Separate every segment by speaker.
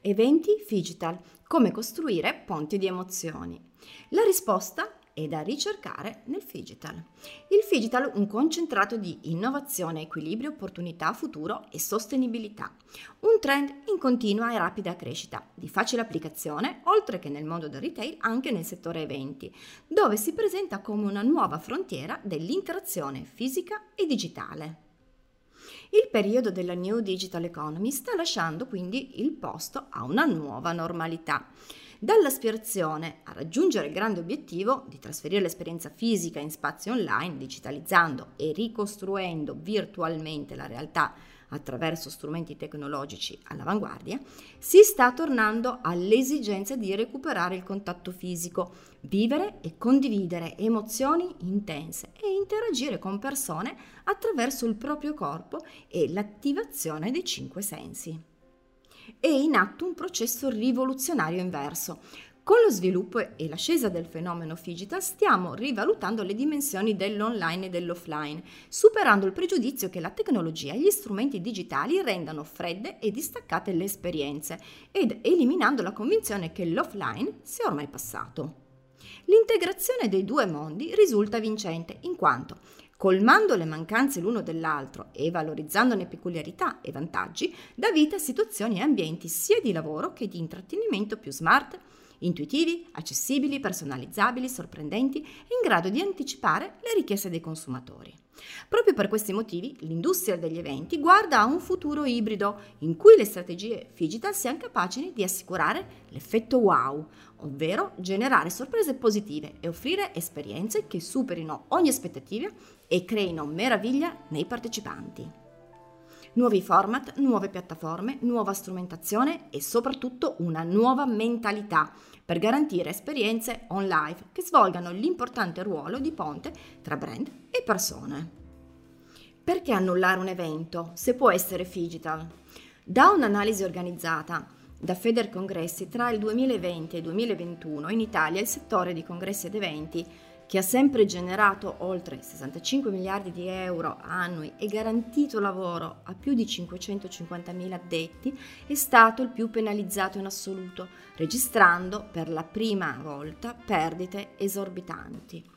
Speaker 1: Eventi Digital. Come costruire ponti di emozioni. La risposta è da ricercare nel Digital. Il Digital un concentrato di innovazione, equilibrio, opportunità, futuro e sostenibilità. Un trend in continua e rapida crescita, di facile applicazione, oltre che nel mondo del retail, anche nel settore eventi, dove si presenta come una nuova frontiera dell'interazione fisica e digitale. Il periodo della New Digital Economy sta lasciando quindi il posto a una nuova normalità. Dall'aspirazione a raggiungere il grande obiettivo di trasferire l'esperienza fisica in spazi online, digitalizzando e ricostruendo virtualmente la realtà attraverso strumenti tecnologici all'avanguardia, si sta tornando all'esigenza di recuperare il contatto fisico, vivere e condividere emozioni intense e interagire con persone attraverso il proprio corpo e l'attivazione dei cinque sensi. È in atto un processo rivoluzionario inverso, con lo sviluppo e l'ascesa del fenomeno digital stiamo rivalutando le dimensioni dell'online e dell'offline, superando il pregiudizio che la tecnologia e gli strumenti digitali rendano fredde e distaccate le esperienze ed eliminando la convinzione che l'offline sia ormai passato. L'integrazione dei due mondi risulta vincente in quanto colmando le mancanze l'uno dell'altro e valorizzandone peculiarità e vantaggi, dà vita a situazioni e ambienti sia di lavoro che di intrattenimento più smart, intuitivi, accessibili, personalizzabili, sorprendenti e in grado di anticipare le richieste dei consumatori. Proprio per questi motivi l'industria degli eventi guarda a un futuro ibrido in cui le strategie digital siano capaci di assicurare l'effetto wow, ovvero generare sorprese positive e offrire esperienze che superino ogni aspettativa e creino meraviglia nei partecipanti. Nuovi format, nuove piattaforme, nuova strumentazione e soprattutto una nuova mentalità per garantire esperienze online che svolgano l'importante ruolo di ponte tra brand e persone. Perché annullare un evento se può essere digital? Da un'analisi organizzata da Feder Congressi tra il 2020 e il 2021 in Italia il settore di congressi ed eventi che ha sempre generato oltre 65 miliardi di euro annui e garantito lavoro a più di 550.000 addetti, è stato il più penalizzato in assoluto, registrando per la prima volta perdite esorbitanti.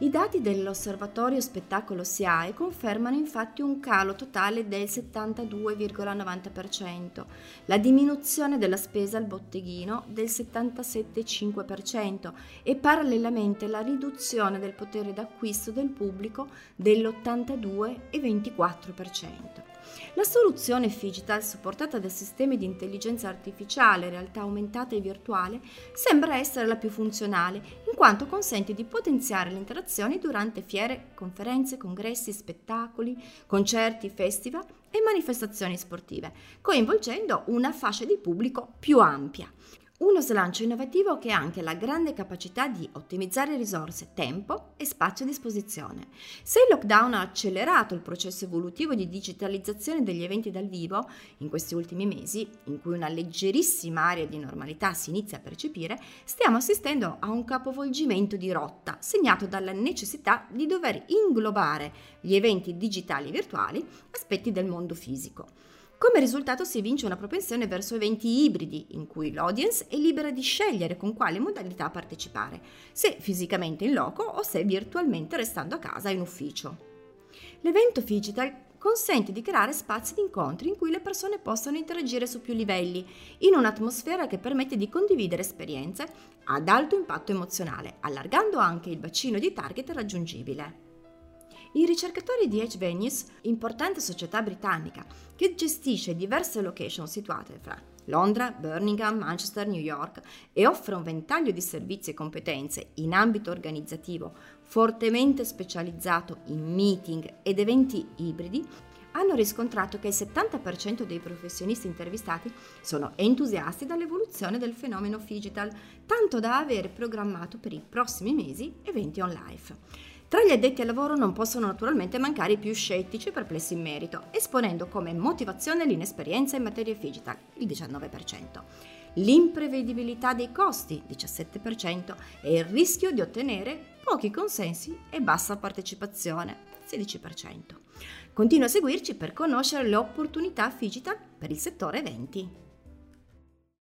Speaker 1: I dati dell'Osservatorio Spettacolo SIAE confermano infatti un calo totale del 72,90%, la diminuzione della spesa al botteghino del 77,5% e parallelamente la riduzione del potere d'acquisto del pubblico dell'82,24%. La soluzione digital supportata da sistemi di intelligenza artificiale, realtà aumentata e virtuale sembra essere la più funzionale, in quanto consente di potenziare le interazioni durante fiere, conferenze, congressi, spettacoli, concerti, festival e manifestazioni sportive, coinvolgendo una fascia di pubblico più ampia. Uno slancio innovativo che ha anche la grande capacità di ottimizzare risorse, tempo e spazio a disposizione. Se il lockdown ha accelerato il processo evolutivo di digitalizzazione degli eventi dal vivo in questi ultimi mesi, in cui una leggerissima area di normalità si inizia a percepire, stiamo assistendo a un capovolgimento di rotta, segnato dalla necessità di dover inglobare gli eventi digitali e virtuali aspetti del mondo fisico. Come risultato si evince una propensione verso eventi ibridi, in cui l'audience è libera di scegliere con quale modalità partecipare, se fisicamente in loco o se virtualmente restando a casa in ufficio. L'evento digital consente di creare spazi di incontri in cui le persone possano interagire su più livelli, in un'atmosfera che permette di condividere esperienze ad alto impatto emozionale, allargando anche il bacino di target raggiungibile. I ricercatori di H Venues, importante società britannica che gestisce diverse location situate fra Londra, Birmingham, Manchester, New York e offre un ventaglio di servizi e competenze in ambito organizzativo fortemente specializzato in meeting ed eventi ibridi, hanno riscontrato che il 70% dei professionisti intervistati sono entusiasti dall'evoluzione del fenomeno digital, tanto da aver programmato per i prossimi mesi eventi on live. Tra gli addetti al lavoro non possono naturalmente mancare i più scettici e perplessi in merito, esponendo come motivazione l'inesperienza in materie digital, il 19%, l'imprevedibilità dei costi, 17%, e il rischio di ottenere pochi consensi e bassa partecipazione, 16%. Continua a seguirci per conoscere le opportunità digital per il settore eventi.